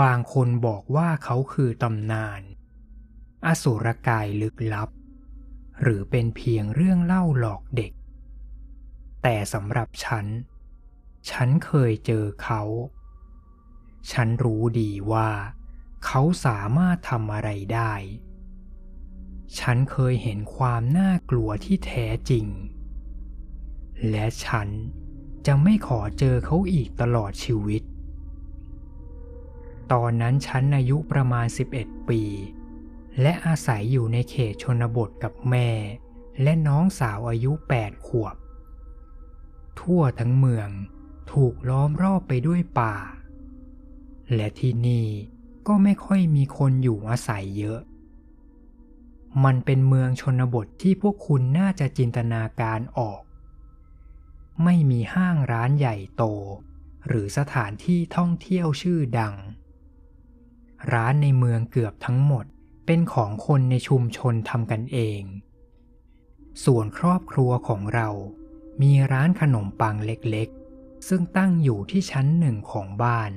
บางคนบอกว่าเขาคือตำนาน อสุรกายลึกลับ หรือเป็นเพียงเรื่องเล่าหลอกเด็ก แต่สำหรับฉัน ฉันเคยเจอเขา ฉันรู้ดีว่า เขาสามารถทำอะไรได้ ฉันเคยเห็นความน่ากลัวที่แท้จริง และฉันจะไม่ขอเจอเขาอีกตลอดชีวิต ตอนนั้นฉันอายุประมาณ 11 ปี และอาศัยอยู่ในเขตชนบทกับแม่ และน้องสาวอายุ 8 ขวบ ทั่วทั้งเมืองถูกล้อมรอบไปด้วยป่า และที่นี่ก็ไม่ค่อยมีคนอยู่อาศัยเยอะ มันเป็นเมืองชนบทที่พวกคุณน่าจะจินตนาการออก ไม่มีห้างร้านใหญ่โต หรือสถานที่ท่องเที่ยวชื่อดัง ร้านในเมืองเกือบทั้งหมดเป็นของคนในชุมชนทำกันเอง ส่วนครอบครัวของเรา มีร้านขนมปังเล็กๆ ซึ่งตั้งอยู่ที่ชั้นหนึ่งของบ้าน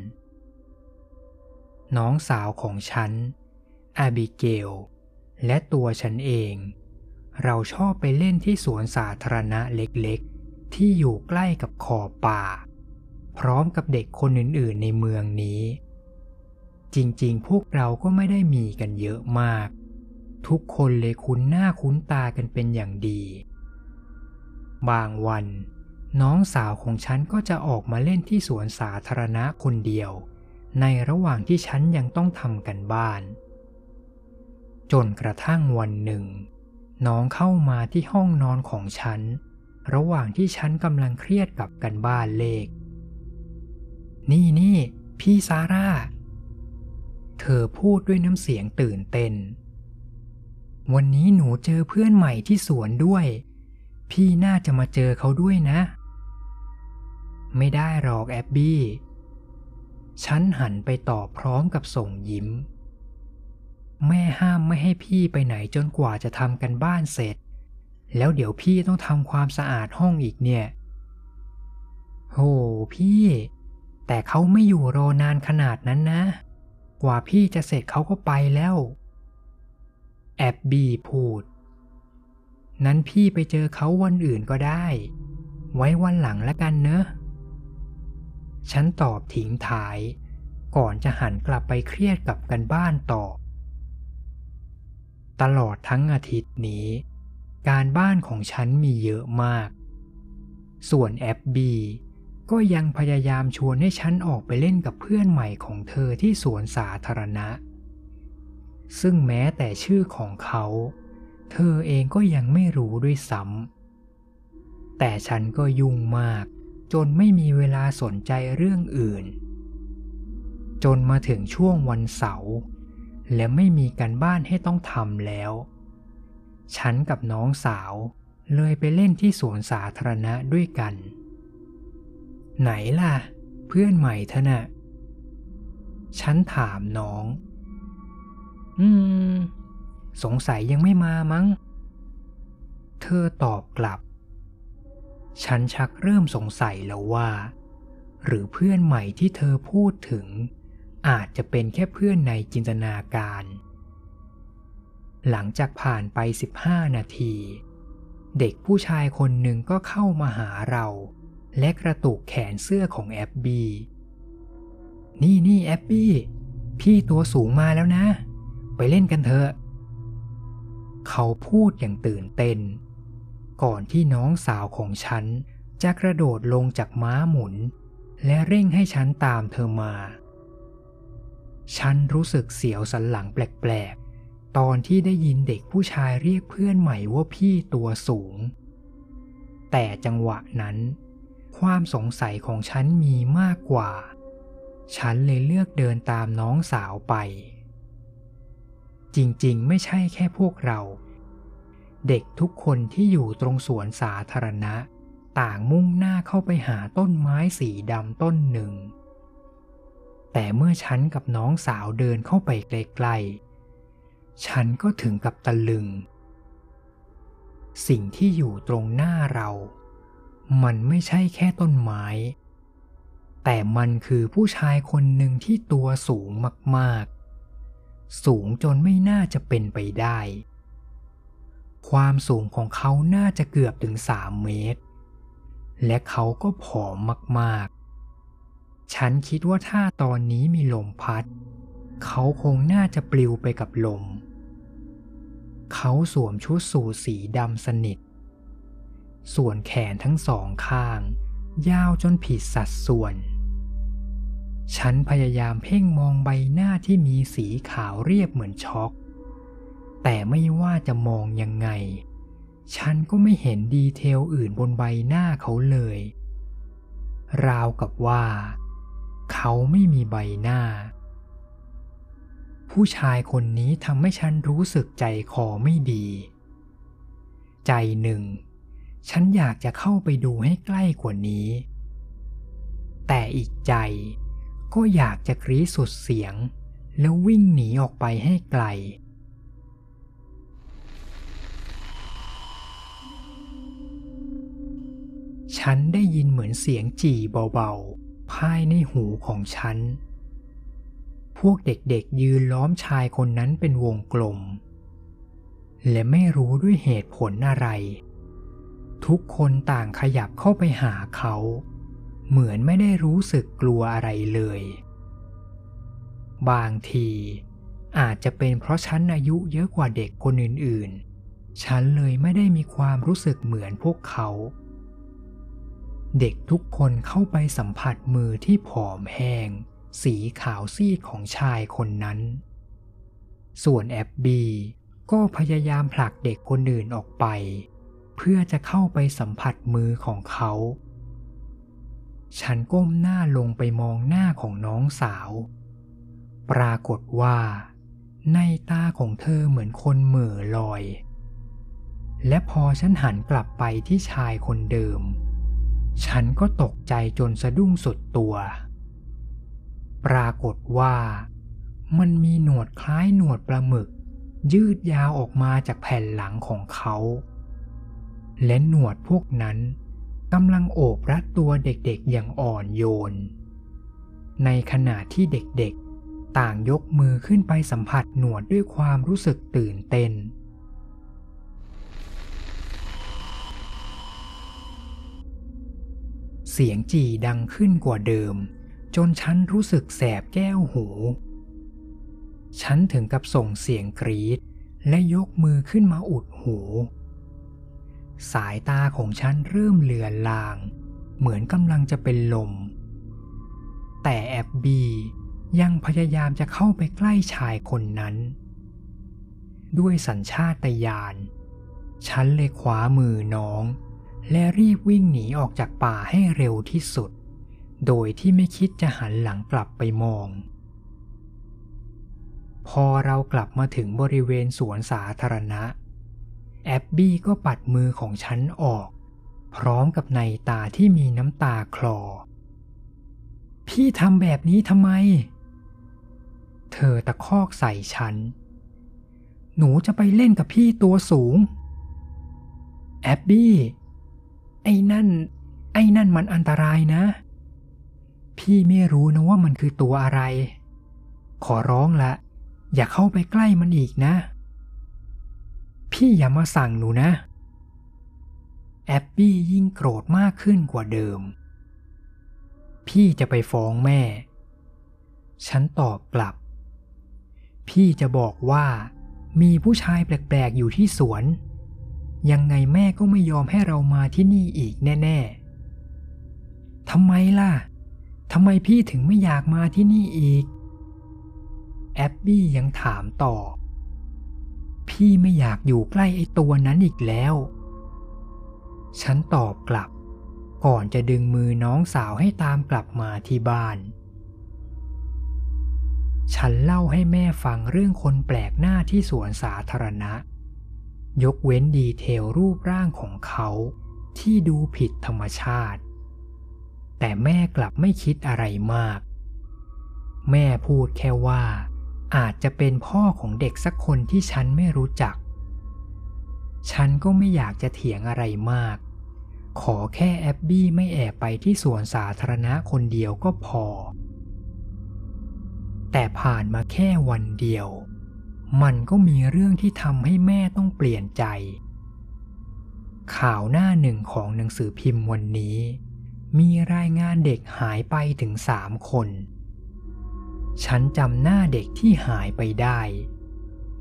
น้องสาวของฉัน อาบิเกล และตัวฉันเอง เราชอบไปเล่นที่สวนสาธารณะเล็กๆ ที่อยู่ใกล้กับขอบป่า พร้อมกับเด็กคนอื่นๆในเมืองนี้ จริงๆ พวกเราก็ไม่ได้มีกันเยอะมาก ทุกคนเลยคุ้นหน้าคุ้นตากันเป็นอย่างดี บางวัน น้องสาวของฉันก็จะออกมาเล่นที่สวนสาธารณะคนเดียว ในระหว่างที่ฉันยังต้องทำกันบ้าน จนกระทั่งวันหนึ่ง น้องเข้ามาที่ห้องนอนของฉัน ระหว่างที่ฉันกำลังเครียดกับกันบ้านเลข นี่นี่พี่ซาร่า เธอพูดด้วยน้ำเสียงตื่นเต้น วันนี้หนูเจอเพื่อนใหม่ที่สวนด้วย พี่น่าจะมาเจอเขาด้วยนะ ไม่ได้หรอกแอบบี้ ฉันหันไปตอบพร้อมกับส่งยิ้ม แม่ห้ามไม่ให้พี่ไปไหนจนกว่าจะทำกันบ้านเสร็จ แล้วเดี๋ยวพี่ต้องทำความสะอาดห้องอีกเนี่ยโหพี่ แต่เขาไม่อยู่รอนานขนาดนั้นนะ กว่าพี่จะเสร็จเขาก็ไปแล้ว แอบบีพูด นั้นพี่ไปเจอเขาวันอื่นก็ได้ ไว้วันหลังละกันเนอะ ฉันตอบทิ้งท้าย ก่อนจะหันกลับไปเครียดกับกันบ้านต่อ ตลอดทั้งอาทิตย์นี้ การบ้านของฉันมีเยอะมาก ส่วนแอบบี ก็ยังพยายามชวนให้ฉันออกไปเล่นกับเพื่อนใหม่ของเธอที่สวนสาธารณะ ซึ่งแม้แต่ชื่อของเขา เธอเองก็ยังไม่รู้ด้วยซ้ำแต่ฉันก็ยุ่งมาก จนไม่มีเวลาสนใจเรื่องอื่น จนมาถึงช่วงวันเสาร์และไม่มีการบ้านให้ต้องทำแล้ว ฉันกับน้องสาวเลยไปเล่นที่สวนสาธารณะด้วยกัน ไหนล่ะ เพื่อนใหม่เธอน่ะ ฉันถามน้อง อืม สงสัยยังไม่มามั้ง เธอตอบกลับ ฉันชักเริ่มสงสัยแล้วว่า หรือเพื่อนใหม่ที่เธอพูดถึง อาจจะเป็นแค่เพื่อนในจินตนาการ หลังจากผ่านไป 15 นาที เด็กผู้ชายคนหนึ่งก็เข้ามาหาเรา และกระตุกแขนเสื้อของแอบบี้นี่นี่แอบบี้พี่ตัวสูงมาแล้วนะ ไปเล่นกันเถอะ เขาพูดอย่างตื่นเต้น ก่อนที่น้องสาวของฉันจะกระโดดลงจากม้าหมุน และเร่งให้ฉันตามเธอมา ฉันรู้สึกเสียวสันหลังแปลกๆ ตอนที่ได้ยินเด็กผู้ชายเรียกเพื่อนใหม่ว่าพี่ตัวสูง แต่จังหวะนั้น ความสงสัยของฉันมีมากกว่า ฉันเลยเลือกเดินตามน้องสาวไป จริงๆ ไม่ใช่แค่พวกเรา เด็กทุกคนที่อยู่ตรงสวนสาธารณะ ต่างมุ่งหน้าเข้าไปหาต้นไม้สีดำต้นหนึ่ง แต่เมื่อฉันกับน้องสาวเดินเข้าไปใกลๆ ฉันก็ถึงกับตะลึง สิ่งที่อยู่ตรงหน้าเรา มันไม่ใช่แค่ต้นไม้ แต่มันคือผู้ชายคนหนึ่งที่ตัวสูงมากๆ สูงจนไม่น่าจะเป็นไปได้ ความสูงของเขาน่าจะเกือบถึงสามเมตร และเขาก็ผอมมากๆ ฉันคิดว่าถ้าตอนนี้มีลมพัด เขาคงน่าจะปลิวไปกับลม เขาสวมชุดสูทสีดำสนิท ส่วนแขนทั้งสองข้าง ยาวจนผิดสัดส่วน ฉันพยายามเพ่งมองใบหน้าที่มีสีขาวเรียบเหมือนช็อก แต่ไม่ว่าจะมองยังไง ฉันก็ไม่เห็นดีเทลอื่นบนใบหน้าเขาเลย ราวกับว่า เขาไม่มีใบหน้า ผู้ชายคนนี้ทำให้ฉันรู้สึกใจคอไม่ดี ใจหนึ่ง ฉันอยากจะเข้าไปดูให้ใกล้กว่านี้ แต่อีกใจก็อยากจะกรีดสุดเสียง แล้ววิ่งหนีออกไปให้ไกล ฉันได้ยินเหมือนเสียงจี่เบาๆ ภายในหูของฉัน พวกเด็กๆยืนล้อมชายคนนั้นเป็นวงกลม และไม่รู้ด้วยเหตุผลอะไร ทุกคนต่างขยับเข้าไปหาเขา เหมือนไม่ได้รู้สึกกลัวอะไรเลย บางทีอาจจะเป็นเพราะฉันอายุเยอะกว่าเด็กคนอื่นๆ ฉันเลยไม่ได้มีความรู้สึกเหมือนพวกเขา เด็กทุกคนเข้าไปสัมผัสมือที่ผอมแห้ง สีขาวซีดของชายคนนั้น ส่วนแอบบีก็พยายามผลักเด็กคนอื่นออกไป เพื่อจะเข้าไปสัมผัสมือของเขา ฉันก้มหน้าลงไปมองหน้าของน้องสาว ปรากฏว่า ในตาของเธอเหมือนคนเหม่อลอย และพอฉันหันกลับไปที่ชายคนเดิม ฉันก็ตกใจจนสะดุ้งสุดตัว ปรากฏว่ามันมีหนวดคล้ายหนวดปลาหมึก ยืดยาวออกมาจากแผ่นหลังของเขา และหนวดพวกนั้นกำลังโอบรัดตัวเด็กๆอย่างอ่อนโยน ในขณะที่เด็กๆ ต่างยกมือขึ้นไปสัมผัสหนวดด้วยความรู้สึกตื่นเต้น เสียงจี่ดังขึ้นกว่าเดิม จนฉันรู้สึกแสบแก้วหู ฉันถึงกับส่งเสียงกรีดและยกมือขึ้นมาอุดหู สายตาของฉันเริ่มเลือนลาง เหมือนกำลังจะเป็นลม แต่แอบบียังพยายามจะเข้าไปใกล้ชายคนนั้น ด้วยสัญชาตญาณฉันเลยคว้ามือน้อง และรีบวิ่งหนีออกจากป่าให้เร็วที่สุด โดยที่ไม่คิดจะหันหลังกลับไปมอง พอเรากลับมาถึงบริเวณสวนสาธารณะ แอบบี้ก็ปัดมือของฉันออก พร้อมกับในตาที่มีน้ำตาคลอ พี่ทำแบบนี้ทำไม เธอตะคอกใส่ฉัน หนูจะไปเล่นกับพี่ตัวสูง แอบบี้ ไอ้นั่น ไอ้นั่นมันอันตรายนะ พี่ไม่รู้นะว่ามันคือตัวอะไร ขอร้องละ อย่าเข้าไปใกล้มันอีกนะ พี่อย่ามาสั่งหนูนะ แอบบี้ยิ่งโกรธมากขึ้นกว่าเดิม พี่จะไปฟ้องแม่ ฉันตอบกลับ พี่จะบอกว่ามีผู้ชายแปลกๆอยู่ที่สวน ยังไงแม่ก็ไม่ยอมให้เรามาที่นี่อีกแน่ๆทำไมล่ะทำไมพี่ถึงไม่อยากมาที่นี่อีก แอบบี้ยังถามต่อ พี่ไม่อยากอยู่ใกล้ไอ้ตัวนั้นอีกแล้ว ฉันตอบกลับ ก่อนจะดึงมือน้องสาวให้ตามกลับมาที่บ้าน ฉันเล่าให้แม่ฟังเรื่องคนแปลกหน้าที่สวนสาธารณะ ยกเว้นดีเทลรูปร่างของเขาที่ดูผิดธรรมชาติ แต่แม่กลับไม่คิดอะไรมาก แม่พูดแค่ว่า อาจจะเป็นพ่อของเด็กสักคนที่ฉันไม่รู้จัก ฉันก็ไม่อยากจะเถียงอะไรมาก ขอแค่แอบบี้ไม่แอบไปที่สวนสาธารณะคนเดียวก็พอ แต่ผ่านมาแค่วันเดียว มันก็มีเรื่องที่ทำให้แม่ต้องเปลี่ยนใจ ข่าวหน้าหนึ่งของหนังสือพิมพ์วันนี้ มีรายงานเด็กหายไปถึงสามคน ฉันจำหน้าเด็กที่หายไปได้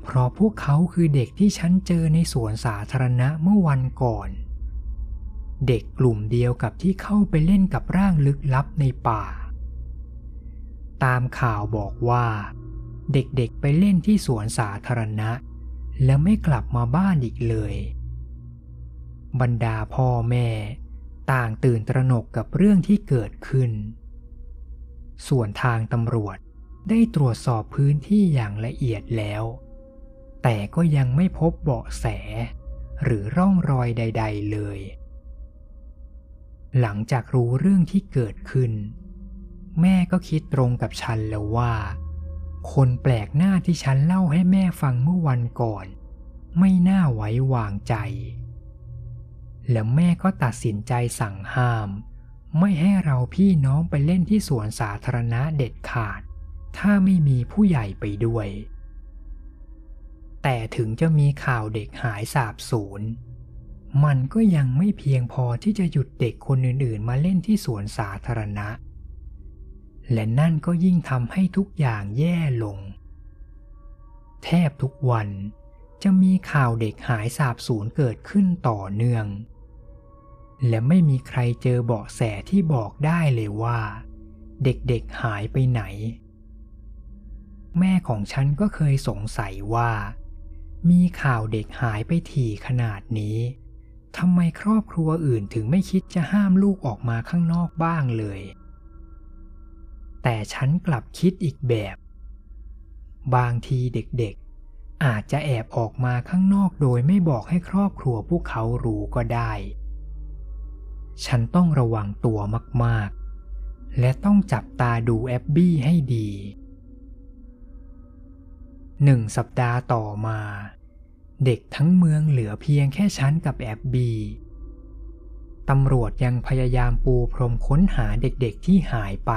เพราะพวกเขาคือเด็กที่ฉันเจอในสวนสาธารณะเมื่อวันก่อน เด็กกลุ่มเดียวกับที่เข้าไปเล่นกับร่างลึกลับในป่า ตามข่าวบอกว่า เด็กๆไปเล่นที่สวนสาธารณะ แล้วไม่กลับมาบ้านอีกเลย บรรดาพ่อแม่ ต่างตื่นตระหนกกับเรื่องที่เกิดขึ้น ส่วนทางตำรวจ ได้ตรวจสอบพื้นที่อย่างละเอียดแล้ว แต่ก็ยังไม่พบเบาะแส หรือร่องรอยใด ๆ เลย หลังจากรู้เรื่องที่เกิดขึ้น แม่ก็คิดตรงกับฉันแล้วว่า คนแปลกหน้าที่ฉันเล่าให้แม่ฟังเมื่อวันก่อน ไม่น่าไว้วางใจ แล้วแม่ก็ตัดสินใจสั่งห้าม ไม่ให้เราพี่น้องไปเล่นที่สวนสาธารณะเด็ดขาด ถ้าไม่มีผู้ใหญ่ไปด้วย แต่ถึงจะมีข่าวเด็กหายสาบสูญ มันก็ยังไม่เพียงพอที่จะหยุดเด็กคนอื่นๆ มาเล่นที่สวนสาธารณะ และนั่นก็ยิ่งทำให้ทุกอย่างแย่ลง แทบทุกวันจะมีข่าวเด็กหายสาบสูญเกิดขึ้นต่อเนื่อง และไม่มีใครเจอเบาะแสที่บอกได้เลยว่า เด็กๆหายไปไหน แม่ของฉันก็เคยสงสัยว่า มีข่าวเด็กหายไปถี่ขนาดนี้ทำไมครอบครัวอื่นถึงไม่คิดจะห้ามลูกออกมาข้างนอกบ้างเลย แต่ฉันกลับคิดอีกแบบ บางทีเด็กๆ อาจจะแอบออกมาข้างนอกโดยไม่บอกให้ครอบครัวพวกเขารู้ก็ได้ ฉันต้องระวังตัวมากๆ และต้องจับตาดูแอบบี้ให้ดี หนึ่งสัปดาห์ต่อมา เด็กทั้งเมืองเหลือเพียงแค่ฉันกับแอบบีตำรวจยังพยายามปูพรมค้นหาเด็กๆที่หายไป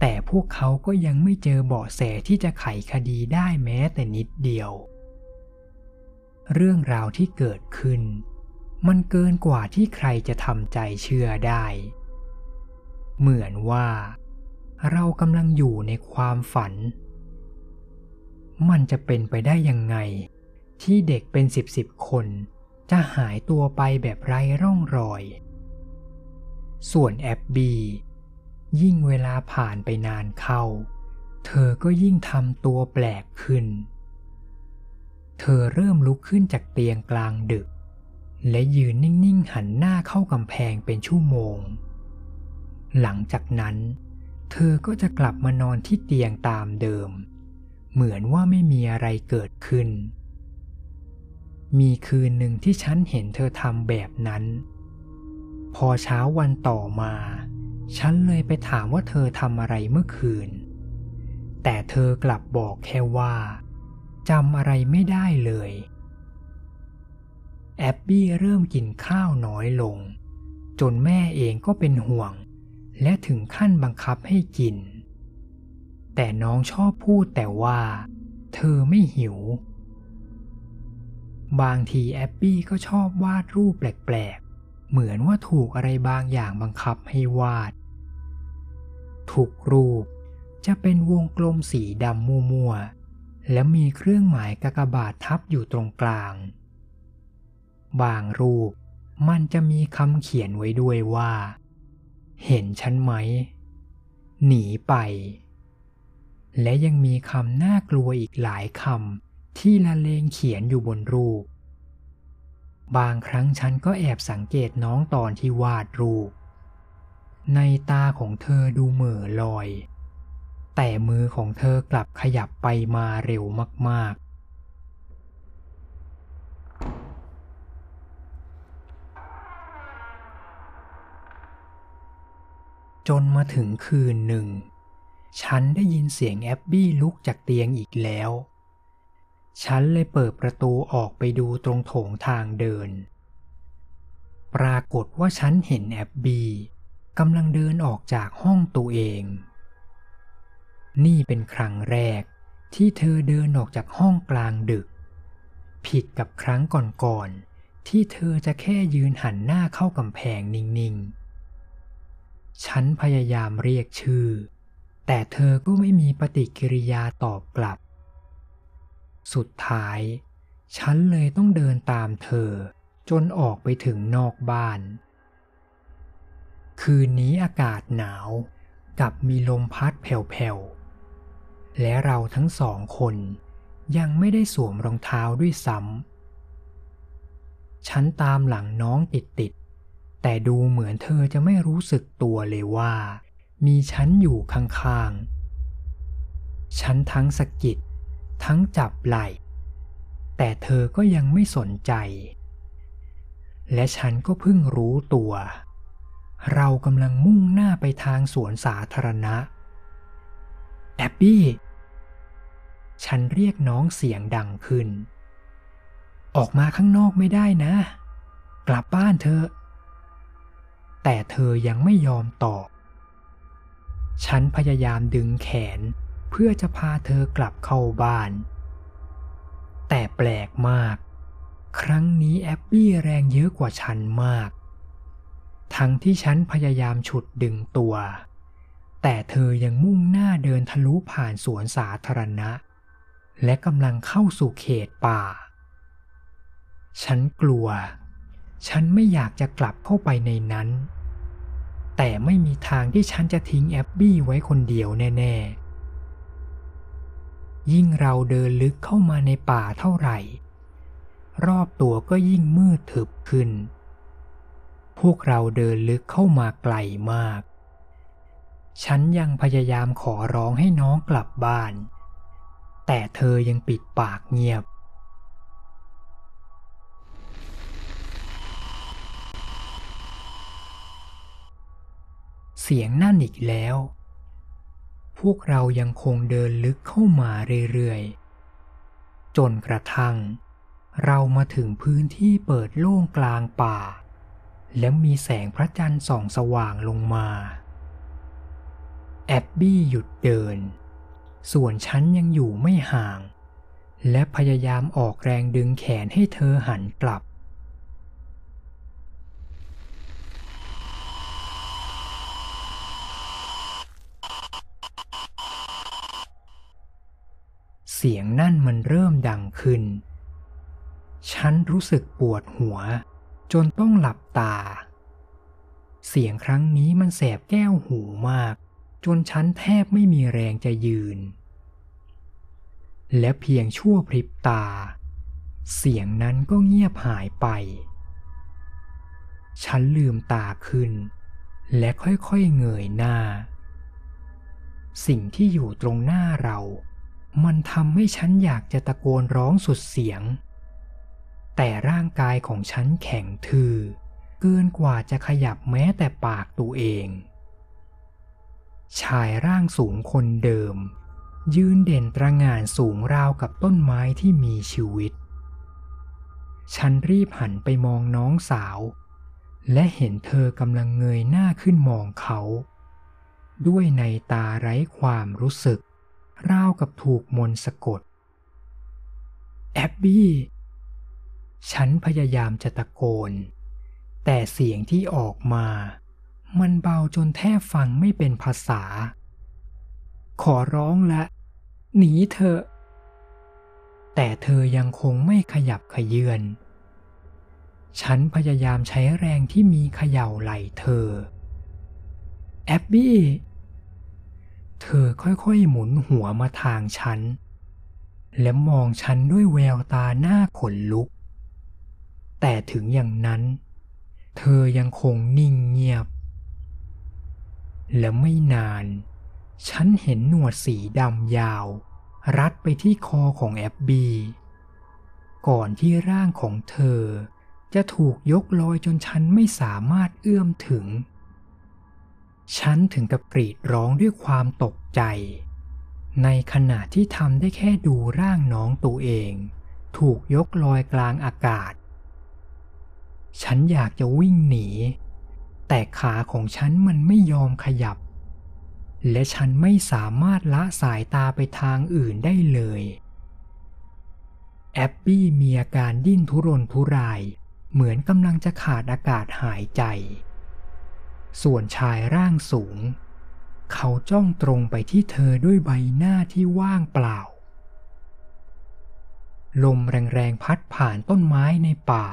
แต่พวกเขาก็ยังไม่เจอเบาะแสที่จะไขคดีได้แม้แต่นิดเดียว เรื่องราวที่เกิดขึ้น มันเกินกว่าที่ใครจะทำใจเชื่อได้ เหมือนว่า เรากำลังอยู่ในความฝัน มันจะเป็นไปได้ยังไง ที่เด็กเป็นสิบสิบคน จะหายตัวไปแบบไร้ร่องรอย ส่วนแอบบียิ่งเวลาผ่านไปนานเข้า เธอก็ยิ่งทำตัวแปลกขึ้น เธอเริ่มลุกขึ้นจากเตียงกลางดึก และยืนนิ่งๆหันหน้าเข้ากำแพงเป็นชั่วโมง หลังจากนั้น เธอก็จะกลับมานอนที่เตียงตามเดิม เหมือนว่าไม่มีอะไรเกิดขึ้น มีคืนหนึ่งที่ฉันเห็นเธอทำแบบนั้น พอเช้าวันต่อมา ฉันเลยไปถามว่าเธอทำอะไรเมื่อคืน แต่เธอกลับบอกแค่ว่าจำอะไรไม่ได้เลย แอบบี้เริ่มกินข้าวน้อยลง จนแม่เองก็เป็นห่วง และถึงขั้นบังคับให้กิน แต่น้องชอบพูดแต่ว่า เธอไม่หิว บางทีแอปปี้ก็ชอบวาดรูปแปลกๆ เหมือนว่าถูกอะไรบางอย่างบังคับให้วาด ถูกรูปจะเป็นวงกลมสีดำมัวๆ และมีเครื่องหมายกากบาททับอยู่ตรงกลาง บางรูปมันจะมีคำเขียนไว้ด้วยว่า เห็นฉันไหม หนีไป และยังมีคำน่ากลัวอีกหลายคำที่ละเลงเขียนอยู่บนรูป บางครั้งฉันก็แอบสังเกตน้องตอนที่วาดรูป ในตาของเธอดูเหม่อลอย แต่มือของเธอกลับขยับไปมาเร็วมากๆจนมาถึงคืนหนึ่ง ฉันได้ยินเสียงแอบบี้ลุกจากเตียงอีกแล้ว ฉันเลยเปิดประตูออกไปดูตรงโถงทางเดิน ปรากฏว่าฉันเห็นแอบบี้กำลังเดินออกจากห้องตัวเอง นี่เป็นครั้งแรกที่เธอเดินออกจากห้องกลางดึก ผิดกับครั้งก่อนๆที่เธอจะแค่ยืนหันหน้าเข้ากำแพงนิ่งๆ ฉันพยายามเรียกชื่อ แต่เธอก็ไม่มีปฏิกิริยาตอบกลับ สุดท้าย ฉันเลยต้องเดินตามเธอจนออกไปถึงนอกบ้าน คืนนี้อากาศหนาวกับมีลมพัดแผ่วๆ และเราทั้งสองคนยังไม่ได้สวมรองเท้าด้วยซ้ำ ฉันตามหลังน้องติดๆ แต่ดูเหมือนเธอจะไม่รู้สึกตัวเลยว่า มีฉันอยู่ข้างๆ ฉันทั้งสะกิดทั้งจับไหล่ แต่เธอก็ยังไม่สนใจ และฉันก็เพิ่งรู้ตัว เรากำลังมุ่งหน้าไปทางสวนสาธารณะ แอบบี้ ฉันเรียกน้องเสียงดังขึ้น ออกมาข้างนอกไม่ได้นะ กลับบ้านเธอ แต่เธอยังไม่ยอมตอบ ฉันพยายามดึงแขน เพื่อจะพาเธอกลับเข้าบ้าน แต่แปลกมาก ครั้งนี้แอบบี้แรงเยอะกว่าฉันมาก ทั้งที่ฉันพยายามฉุดดึงตัว แต่เธอยังมุ่งหน้าเดินทะลุผ่านสวนสาธารณะ และกำลังเข้าสู่เขตป่า ฉันกลัว ฉันไม่อยากจะกลับเข้าไปในนั้น แต่ไม่มีทางที่ฉันจะทิ้งแอบบี้ไว้คนเดียวแน่ๆ ยิ่งเราเดินลึกเข้ามาในป่าเท่าไหร่ รอบตัวก็ยิ่งมืดทึบขึ้น พวกเราเดินลึกเข้ามาไกลมาก ฉันยังพยายามขอร้องให้น้องกลับบ้าน แต่เธอยังปิดปากเงียบ เสียงนั่นอีกแล้ว พวกเรายังคงเดินลึกเข้ามาเรื่อยๆ จนกระทั่ง เรามาถึงพื้นที่เปิดโล่งกลางป่า และมีแสงพระจันทร์ส่องสว่างลงมา แอบบี้หยุดเดิน ส่วนฉันยังอยู่ไม่ห่าง และพยายามออกแรงดึงแขนให้เธอหันกลับ เสียงนั่นมันเริ่มดังขึ้น ฉันรู้สึกปวดหัว จนต้องหลับตา เสียงครั้งนี้มันแสบแก้วหูมาก จนฉันแทบไม่มีแรงจะยืน และเพียงชั่วพริบตา เสียงนั้นก็เงียบหายไป ฉันลืมตาขึ้น และค่อยๆเงยหน้า สิ่งที่อยู่ตรงหน้าเรา มันทำให้ฉันอยากจะตะโกนร้องสุดเสียง แต่ร่างกายของฉันแข็งทื่อเกินกว่าจะขยับแม้แต่ปากตัวเอง ชายร่างสูงคนเดิม ยืนเด่นตระหง่านสูงราวกับต้นไม้ที่มีชีวิต ฉันรีบหันไปมองน้องสาว และเห็นเธอกำลังเงยหน้าขึ้นมองเขา ด้วยในตาไร้ความรู้สึก ราวกับถูกมนสะกด แอบบี้ ฉันพยายามจะตะโกน แต่เสียงที่ออกมา มันเบาจนแทบฟังไม่เป็นภาษา ขอร้องละ หนีเถอแต่เธอยังคงไม่ขยับขยื่นฉันพยายามใช้แรงที่มีเขย่าไหล่เธอ แอบบี้ เธอค่อยๆหมุนหัวมาทางฉัน และมองฉันด้วยแววตาหน้าขนลุก แต่ถึงอย่างนั้น เธอยังคงนิ่งเงียบ และไม่นาน ฉันเห็นหนวดสีดำยาว รัดไปที่คอของแอบบีก่อนที่ร่างของเธอจะถูกยกลอยจนฉันไม่สามารถเอื้อมถึง ฉันถึงกับกรีดร้องด้วยความตกใจ ในขณะที่ทำได้แค่ดูร่างน้องตัวเอง ถูกยกลอยกลางอากาศ ฉันอยากจะวิ่งหนี แต่ขาของฉันมันไม่ยอมขยับ และฉันไม่สามารถละสายตาไปทางอื่นได้เลย แอบบี้มีอาการดิ้นทุรนทุราย เหมือนกำลังจะขาดอากาศหายใจ ส่วนชายร่างสูง เขาจ้องตรงไปที่เธอด้วยใบหน้าที่ว่างเปล่า ลมแรงๆพัดผ่านต้นไม้ในป่า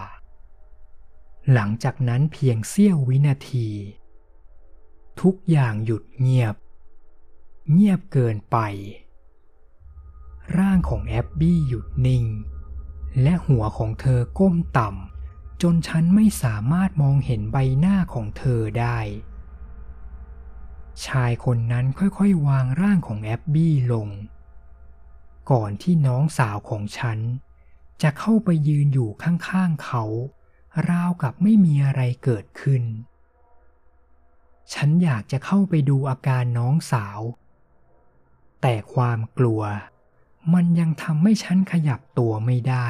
หลังจากนั้นเพียงเสี้ยววินาที ทุกอย่างหยุดเงียบ เงียบเกินไป ร่างของแอบบี้หยุดนิ่ง และหัวของเธอก้มต่ำ จนฉันไม่สามารถมองเห็นใบหน้าของเธอได้ ชายคนนั้นค่อยๆวางร่างของแอบบี้ลง ก่อนที่น้องสาวของฉัน จะเข้าไปยืนอยู่ข้างๆเขา ราวกับไม่มีอะไรเกิดขึ้น ฉันอยากจะเข้าไปดูอาการน้องสาว แต่ความกลัว มันยังทำให้ฉันขยับตัวไม่ได้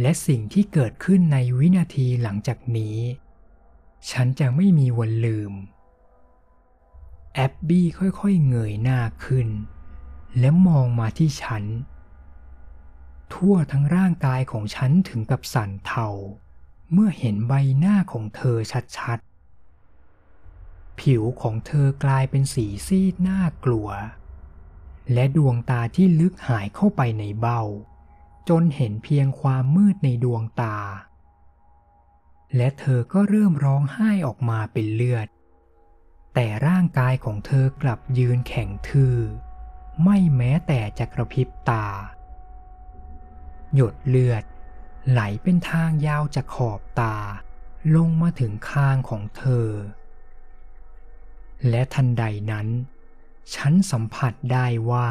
และสิ่งที่เกิดขึ้นในวินาทีหลังจากนี้ ฉันจะไม่มีวันลืม แอบบี้ค่อยๆเงยหน้าขึ้น และมองมาที่ฉัน ทั่วทั้งร่างกายของฉันถึงกับสั่นเทาเมื่อเห็นใบหน้าของเธอชัดๆ ผิวของเธอกลายเป็นสีซีดน่ากลัว และดวงตาที่ลึกหายเข้าไปในเบ้า จนเห็นเพียงความมืดในดวงตา และเธอก็เริ่มร้องไห้ออกมาเป็นเลือด แต่ร่างกายของเธอกลับยืนแข็งทื่อ ไม่แม้แต่จะกระพริบตา หยดเลือดไหลเป็นทางยาวจากขอบตา ลงมาถึงคางของเธอ และทันใดนั้น ฉันสัมผัสได้ว่า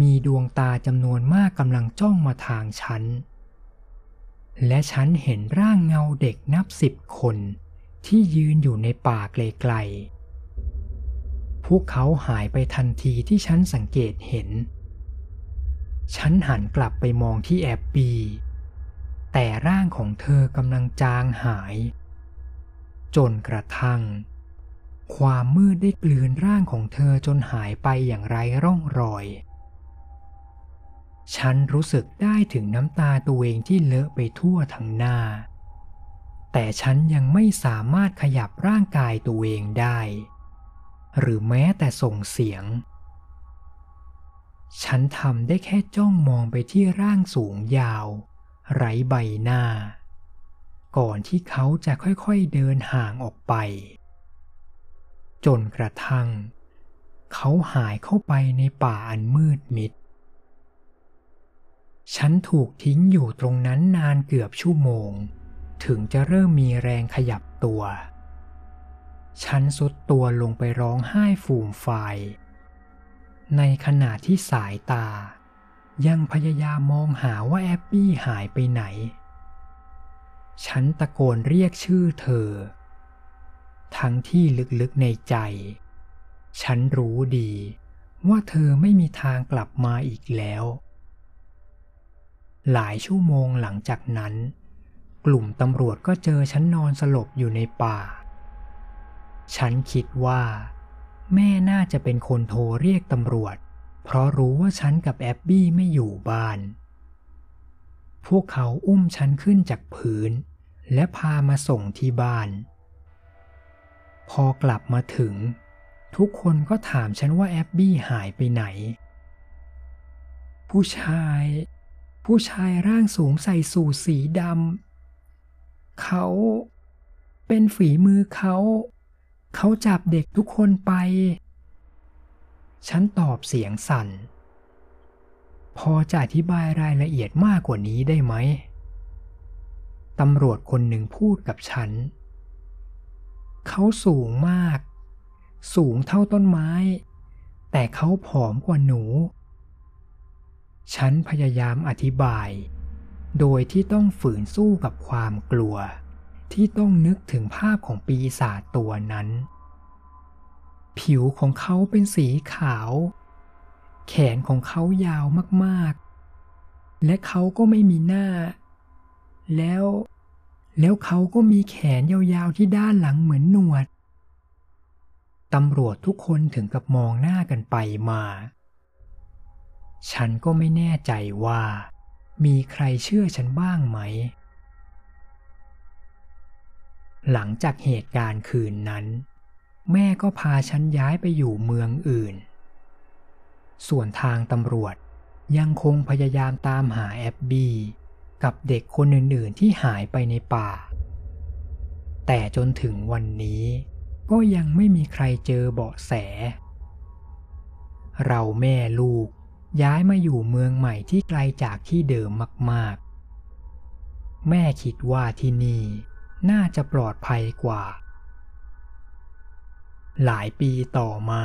มีดวงตาจำนวนมากกำลังจ้องมาทางฉัน และฉันเห็นร่างเงาเด็กนับสิบคนที่ยืนอยู่ในป่าไกลๆ พวกเขาหายไปทันทีที่ฉันสังเกตเห็น ฉันหันกลับไปมองที่แอบบี แต่ร่างของเธอกำลังจางหาย จนกระทั่ง ความมืดได้กลืนร่างของเธอจนหายไปอย่างไร้ร่องรอย ฉันรู้สึกได้ถึงน้ำตาตัวเองที่เลอะไปทั่วทั้งหน้า แต่ฉันยังไม่สามารถขยับร่างกายตัวเองได้ หรือแม้แต่ส่งเสียง ฉันทำได้แค่จ้องมองไปที่ร่างสูงยาว ไร้ใบหน้า ก่อนที่เขาจะค่อยๆเดินห่างออกไป จนกระทั่ง เขาหายเข้าไปในป่าอันมืดมิด ฉันถูกทิ้งอยู่ตรงนั้นนานเกือบชั่วโมง ถึงจะเริ่มมีแรงขยับตัว ฉันสุดตัวลงไปร้องไห้ฟูมไฟในขณะที่สายตา ยังพยายามมองหาว่าแอปปี้หายไปไหน ฉันตะโกนเรียกชื่อเธอ ทั้งที่ลึกๆในใจ ฉันรู้ดีว่าเธอไม่มีทางกลับมาอีกแล้ว หลายชั่วโมงหลังจากนั้น กลุ่มตำรวจก็เจอฉันนอนสลบอยู่ในป่า ฉันคิดว่า แม่น่าจะเป็นคนโทรเรียกตำรวจ เพราะรู้ว่าฉันกับแอบบี้ไม่อยู่บ้าน พวกเขาอุ้มฉันขึ้นจากพื้น และพามาส่งที่บ้าน พอกลับมาถึง ทุกคนก็ถามฉันว่าแอบบี้หายไปไหน ผู้ชาย ผู้ชายร่างสูงใส่สูทสีดำเขาเป็นฝีมือเขา เขาจับเด็กทุกคนไป ฉันตอบเสียงสั่น พอจะอธิบายรายละเอียดมากกว่านี้ได้ไหมตำรวจคนหนึ่งพูดกับฉัน เขาสูงมาก สูงเท่าต้นไม้ แต่เขาผอมกว่าหนู ฉันพยายามอธิบาย โดยที่ต้องฝืนสู้กับความกลัว ที่ต้องนึกถึงภาพของปีศาจตัวนั้น ผิวของเขาเป็นสีขาว แขนของเขายาวมากๆ และเขาก็ไม่มีหน้า แล้วแล้วเขาก็มีแขนยาวๆที่ด้านหลังเหมือนหนวด ตำรวจทุกคนถึงกับมองหน้ากันไปมา ฉันก็ไม่แน่ใจว่า มีใครเชื่อฉันบ้างไหม หลังจากเหตุการณ์คืนนั้น แม่ก็พาฉันย้ายไปอยู่เมืองอื่น ส่วนทางตำรวจยังคงพยายามตามหาแอบบี้ กับเด็กคนอื่นๆที่หายไปในป่า แต่จนถึงวันนี้ก็ยังไม่มีใครเจอเบาะแส เราแม่ลูก ย้ายมาอยู่เมืองใหม่ที่ไกลจากที่เดิมมากๆ แม่คิดว่าที่นี่ น่าจะปลอดภัยกว่า หลายปีต่อมา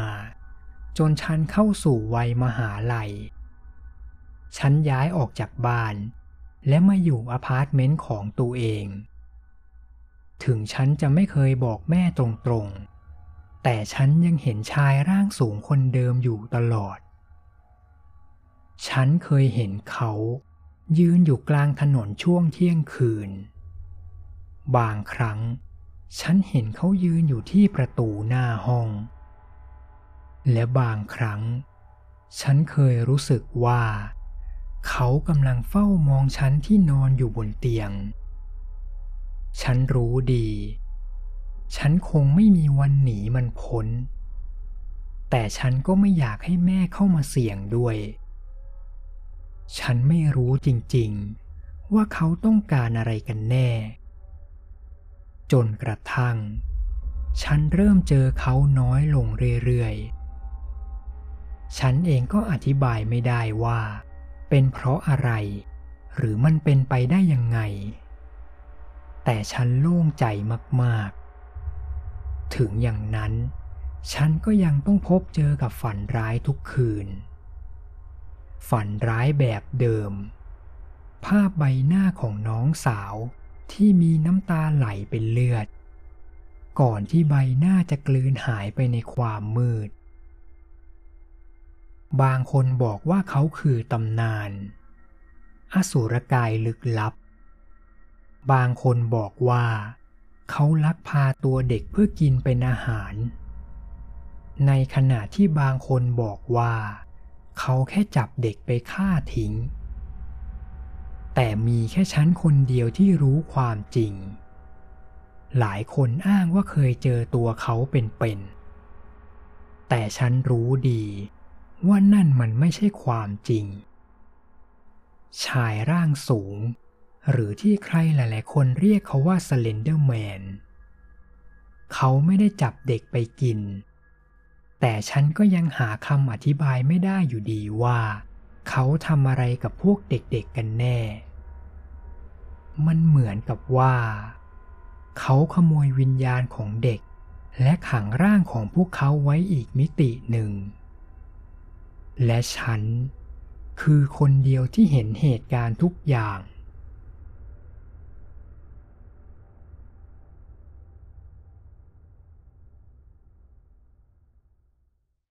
จนฉันเข้าสู่วัยมหาลัย ฉันย้ายออกจากบ้าน และมาอยู่อพาร์ตเมนต์ของตัวเอง ถึงฉันจะไม่เคยบอกแม่ตรงๆ แต่ฉันยังเห็นชายร่างสูงคนเดิมอยู่ตลอด ฉันเคยเห็นเขา ยืนอยู่กลางถนนช่วงเที่ยงคืน บางครั้ง ฉันเห็นเขายืนอยู่ที่ประตูหน้าห้อง และบางครั้ง ฉันเคยรู้สึกว่า เขากำลังเฝ้ามองฉันที่นอนอยู่บนเตียง ฉันรู้ดี ฉันคงไม่มีวันหนีมันพ้น แต่ฉันก็ไม่อยากให้แม่เข้ามาเสี่ยงด้วย ฉันไม่รู้จริงๆ ว่าเขาต้องการอะไรกันแน่ จนกระทั่ง ฉันเริ่มเจอเขาน้อยลงเรื่อยๆ ฉันเองก็อธิบายไม่ได้ว่า เป็นเพราะอะไร หรือมันเป็นไปได้ยังไง แต่ฉันโล่งใจมากๆ ถึงอย่างนั้น ฉันก็ยังต้องพบเจอกับฝันร้ายทุกคืน ฝันร้ายแบบเดิม ภาพใบหน้าของน้องสาวที่มีน้ำตาไหลเป็นเลือด ก่อนที่ใบหน้าจะกลืนหายไปในความมืด บางคนบอกว่าเขาคือตำนาน อสุรกายลึกลับ บางคนบอกว่า เขาลักพาตัวเด็กเพื่อกินเป็นอาหาร ในขณะที่บางคนบอกว่า เขาแค่จับเด็กไปฆ่าทิ้ง แต่มีแค่ฉันคนเดียวที่รู้ความจริง หลายคนอ้างว่าเคยเจอตัวเขาเป็นๆ แต่ฉันรู้ดีว่านั่นมันไม่ใช่ความจริง ชายร่างสูง หรือที่ใครหลายๆ คนเรียกเขาว่าสเลนเดอร์แมนเขาไม่ได้จับเด็กไปกิน แต่ฉันก็ยังหาคำอธิบายไม่ได้อยู่ดีว่า เขาทำอะไรกับพวกเด็กๆกันแน่ มันเหมือนกับว่า เขาขโมยวิญญาณของเด็ก และขังร่างของพวกเขาไว้อีกมิติหนึ่ง และฉันคือคนเดียวที่เห็นเหตุการณ์ทุกอย่าง